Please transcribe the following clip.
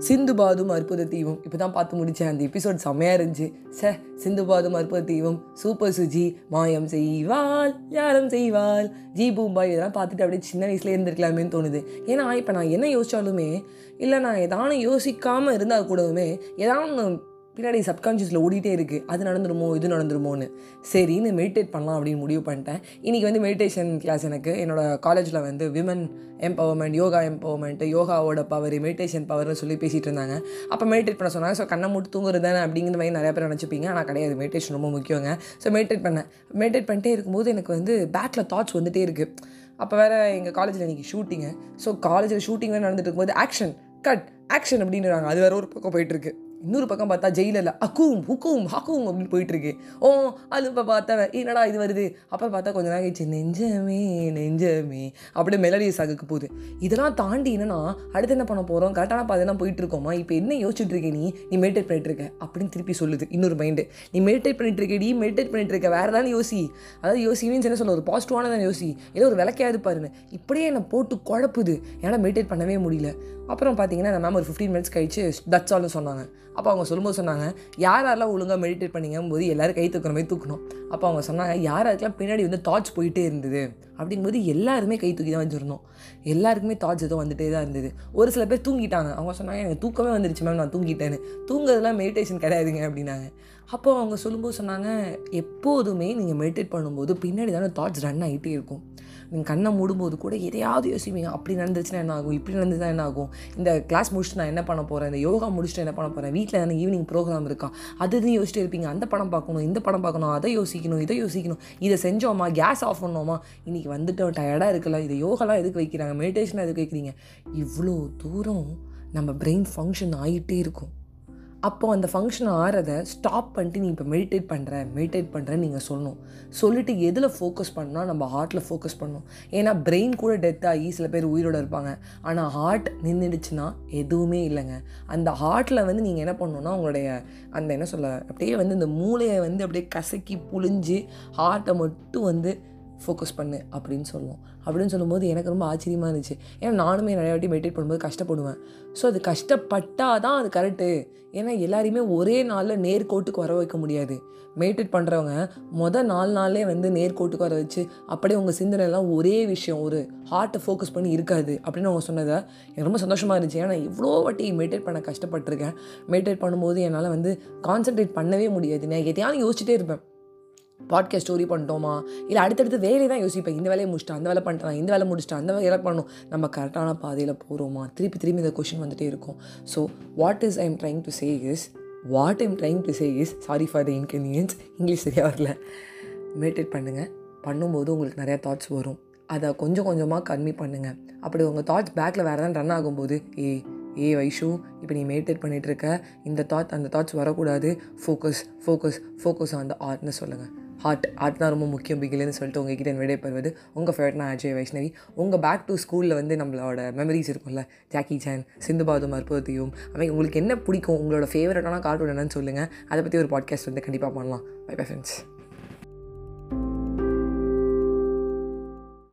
சிந்து பாதும் அற்புத தீவும் இப்போ தான் பார்த்து முடித்தேன் அந்த எபிசோட் செம்மையாக இருந்துச்சு. சே சிந்து பாதும் அற்புத தீவும் சூப்பர் சுஜி மாயம் செய்வாள் யாரும் செய்வாள். ஜி பூம்பாய் இதெல்லாம் பார்த்துட்டு அப்படியே சின்ன வயசுல இருந்திருக்கலாமேன்னு தோணுது. ஏன்னா இப்போ நான் என்ன யோசிச்சாலுமே இல்லை நான் எதானும் யோசிக்காமல் இருந்தால் கூடவுமே ஏதாவது பின்னாடி சப்கான்ஷியஸில் ஓடிட்டே இருக்குது அது நடந்துருமோ இது நடந்துருமோன்னு. சரின்னு மெடிடேட் பண்ணலாம் அப்படின்னு முடிவு பண்ணிட்டேன். இன்றைக்கி வந்து மெடிடேஷன் கிளாஸ் எனக்கு. என்னோடய காலேஜில் வந்து விமன் எம்பவர்மெண்ட் யோகா எம்பவர்மெண்ட்டு யோகாவோட பவர் மெடிடேஷன் பவர்னு சொல்லி பேசிகிட்டு இருந்தாங்க. அப்போ மெடிடேட் பண்ண சொன்னாங்க. ஸோ கண்ணை மூட்டு தூங்குறது தானே அப்படிங்கிற மாதிரி நிறையா பேர் நினச்சிப்பீங்க. ஆனால் கிடையாது. மெடிடேஷன் ரொம்ப முக்கியங்க. ஸோ மெடிடேட் பண்ணேன். மெடிடேட் பண்ணிட்டே இருக்கும்போது எனக்கு வந்து பேக்கில் தாட்ஸ் வந்துட்டே இருக்குது அப்போ வேறு எங்கள் காலேஜில் இன்றைக்கி ஷூட்டிங்கு ஸோ காலேஜில் ஷூட்டிங் நடந்துட்டு இருக்கும்போது ஆக்ஷன் கட் ஆக்ஷன் அப்படின்றாங்க அது வேறு ஒரு பக்கம் போயிட்டுருக்கு இன்னொரு பக்கம் பார்த்தா ஜெயிலில் அக்கும் ஹுக்கும் ஹக்கும் அப்படின்னு போயிட்டுருக்கு. ஓ அது இப்போ பார்த்தவன் என்னடா இது வருது? அப்புறம் பார்த்தா கொஞ்ச நேரம் கழிச்சு நெஞ்சமே நெஞ்சமே அப்படியே மெலடி சாகுக்கு போகுது. இதெல்லாம் தாண்டி என்னன்னா அடுத்து என்ன பண்ண போகிறோம் கரெக்டான பாதை தான் போயிட்டு இருக்கோமா? இப்போ என்ன யோசிச்சுட்டு இருக்கே நீ? நீ மெடிடேட் பண்ணிட்டு இருக்க அப்படின்னு திருப்பி சொல்லுது இன்னொரு மைண்டு நீ மெடிடேட் பண்ணிட்டு இருக்கடி மெடிடேட் பண்ணிட்டு இருக்க வேறு தானே யோசி. அதாவது யோசி மீன்ஸ் என்ன சொல்ல ஒரு பாசிட்டிவான யோசி. ஏதோ ஒரு விளக்கையாது பாருன்னு. இப்படியே என்னை போட்டு குழப்புது. என்னால் மெடிடேட் பண்ணவே முடியல. அப்புறம் பார்த்தீங்கன்னா அந்த மேம் ஒரு ஃபிஃப்டீன் மினிட்ஸ் கழிச்சு தட்ஸ் ஆல்னு சொன்னாங்க. அப்போ அவங்க சொல்லும்போது சொன்னாங்க யார் யாரெல்லாம் ஒழுங்காக மெடிடேட் பண்ணீங்கும் போது எல்லோரும் கை தூக்குற மாதிரி தூக்கணும். அப்போ அவங்க சொன்னாங்க யார் யாருக்கெல்லாம் பின்னாடி வந்து தாட்ஸ் போயிட்டே இருந்தது? அப்படிங்கும்போது எல்லாருமே கை தூக்கி தான் வச்சுருந்தோம் எல்லாருக்குமே தாட்ஸ் ஏதோ வந்துட்டே தான் இருந்தது. ஒரு சில பேர் தூங்கிட்டாங்க. அவங்க சொன்னாங்க எனக்கு தூக்கமே வந்துருச்சு மேம் நான் தூங்கிட்டேன்னு. தூங்குறதுலாம் மெடிடேஷன் கிடையாதுங்க அப்படின்னாங்க. அப்போ அவங்க சொல்லும்போது சொன்னாங்க எப்போதுமே நீங்கள் மெடிடேட் பண்ணும்போது பின்னாடி தானே தாட்ஸ் ரன் ஆகிட்டே இருக்கும். நீங்கள் கண்ணை மூடும்போது கூட எதையாவது யோசிப்பீங்க. அப்படி நடந்துச்சுன்னா என்ன ஆகும்? இப்படி நடந்துச்சுன்னா என்ன ஆகும்? இந்த கிளாஸ் முடிச்சுட்டு நான் என்ன பண்ண போகிறேன் இந்த யோகா முடிச்சுட்டு என்ன பண்ண போகிறேன் வீட்டில் தானே ஈவினிங் ப்ரோக்ராம் இருக்கா? அது இதுன்னு யோசிச்சுட்டு இருப்பீங்க. அந்த படம் பார்க்கணும் இந்த படம் பார்க்கணும் அதை யோசிக்கணும் இதை யோசிக்கணும். இதை செஞ்சோமா? கேஸ் ஆஃப் பண்ணோமா? இன்றைக்கி வந்துட்டோம் டயர்டாக இருக்கலாம் இது யோகாலாம் எதுக்கு வைக்கிறாங்க? மெடிடேஷனாக எதுக்கு வைக்கிறீங்க? இவ்வளோ தூரம் நம்ம பிரெயின் ஃபங்க்ஷன் ஆகிட்டே இருக்கும். அப்போ அந்த ஃபங்க்ஷன் ஆறதை ஸ்டாப் பண்ணிட்டு நீ இப்போ மெடிடேட் பண்ணுற மெடிடேட் பண்ணுறேன்னு நீங்கள் சொல்லணும். சொல்லிட்டு எதில் ஃபோக்கஸ் பண்ணால் நம்ம ஹார்ட்டில் ஃபோக்கஸ் பண்ணணும். ஏன்னா பிரெயின் கூட டெத் ஆகி சில பேர் உயிரோடு இருப்பாங்க. ஆனால் ஹார்ட் நின்றுடுச்சுன்னா எதுவுமே இல்லைங்க. அந்த ஹார்ட்டில் வந்து நீங்கள் என்ன பண்ணணுன்னா உங்களுடைய அந்த என்ன சொல்ல அப்படியே வந்து இந்த மூளையை வந்து அப்படியே கசக்கி புழிஞ்சு ஹார்ட்டை மட்டும் வந்து ஃபோக்கஸ் பண்ணு அப்படின்னு சொல்லுவோம். அப்படின்னு சொல்லும்போது எனக்கு ரொம்ப ஆச்சரியமாக இருந்துச்சு. ஏன்னா நானுமே நிறைய வாட்டி மெடிடேட் பண்ணும்போது கஷ்டப்படுவேன். ஸோ அது கஷ்டப்பட்டால் தான் அது கரெக்டு ஏன்னா எல்லாரையுமே ஒரே நாளில் நேர்கோட்டுக்கு வர வைக்க முடியாது. மெடிடேட் பண்ணுறவங்க மொதல் நாலு நாளே வந்து நேர்கோட்டுக்கு வர வச்சு அப்படியே உங்கள் சிந்தனைலாம் ஒரே விஷயம் ஒரு ஹார்ட்டை ஃபோக்கஸ் பண்ணி இருக்காது அப்படின்னு அவங்க சொன்னதை எனக்கு ரொம்ப சந்தோஷமாக இருந்துச்சு. ஏன்னா இவ்வளோ வாட்டி மெடிடேட் பண்ண கஷ்டப்பட்டிருக்கேன். மெடிடேட் பண்ணும்போது என்னால் வந்து கான்சென்ட்ரேட் பண்ணவே முடியாது. நான் எதையாவது யோசிச்சுட்டே இருப்பேன். பாட்காஸ்ட் ஸ்டோரி பண்ணிட்டோமா? இல்லை அடுத்தடுத்து வேலையை தான் யோசிப்பேன் இந்த வேலையை முடிச்சிட்டேன் அந்த வேலை பண்ணிட்டேன் இந்த வேலை முடிச்சிட்டேன் அந்த வேலை பண்ணணும். நம்ம கரெக்டான பாதையில் போகிறோமா திருப்பி திரும்பி இந்த கொஷின் வந்துட்டே இருக்கும். So what is I am trying to say is what I'm trying to say is sorry for the inconvenience English சரியாக வரல. மெடிடேட் பண்ணுங்கள் பண்ணும்போது உங்களுக்கு நிறையா தாட்ஸ் வரும். அதை கொஞ்சம் கொஞ்சமாக கம்மி பண்ணுங்கள் அப்படி உங்கள் தாட்ஸ் பேக்கில் வேறு தான் ரன் ஆகும்போது ஏ ஏ வைஷு இப்போ நீ மெடிடேட் பண்ணிகிட்டு இருக்க. இந்த தாட் அந்த தாட்ஸ் வரக்கூடாது. Focus focus focus on the ஆர்ட்னு சொல்லுங்கள் ஹார்ட் ஹார்ட் தான் ரொம்ப முக்கியம் பிகிலேன்னு சொல்லிட்டு உங்ககிட்ட விடை பெறுவது உங்கள் ஃபேவரட்னா அஜய் வைஷ்ணவி. உங்கள் பேக் டு ஸ்கூலில் வந்து நம்மளோட மெமரிஸ் இருக்கும்ல? ஜாக்கி சான் சிந்துபாதும் அற்புதத்தையும் அவன் உங்களுக்கு என்ன பிடிக்கும்? உங்களோட ஃபேவரட்டான கார்ட்டூன் என்னன்னு சொல்லுங்கள் அதை பற்றி ஒரு பாட்காஸ்ட் வந்து கண்டிப்பாக பண்ணலாம். By bye friends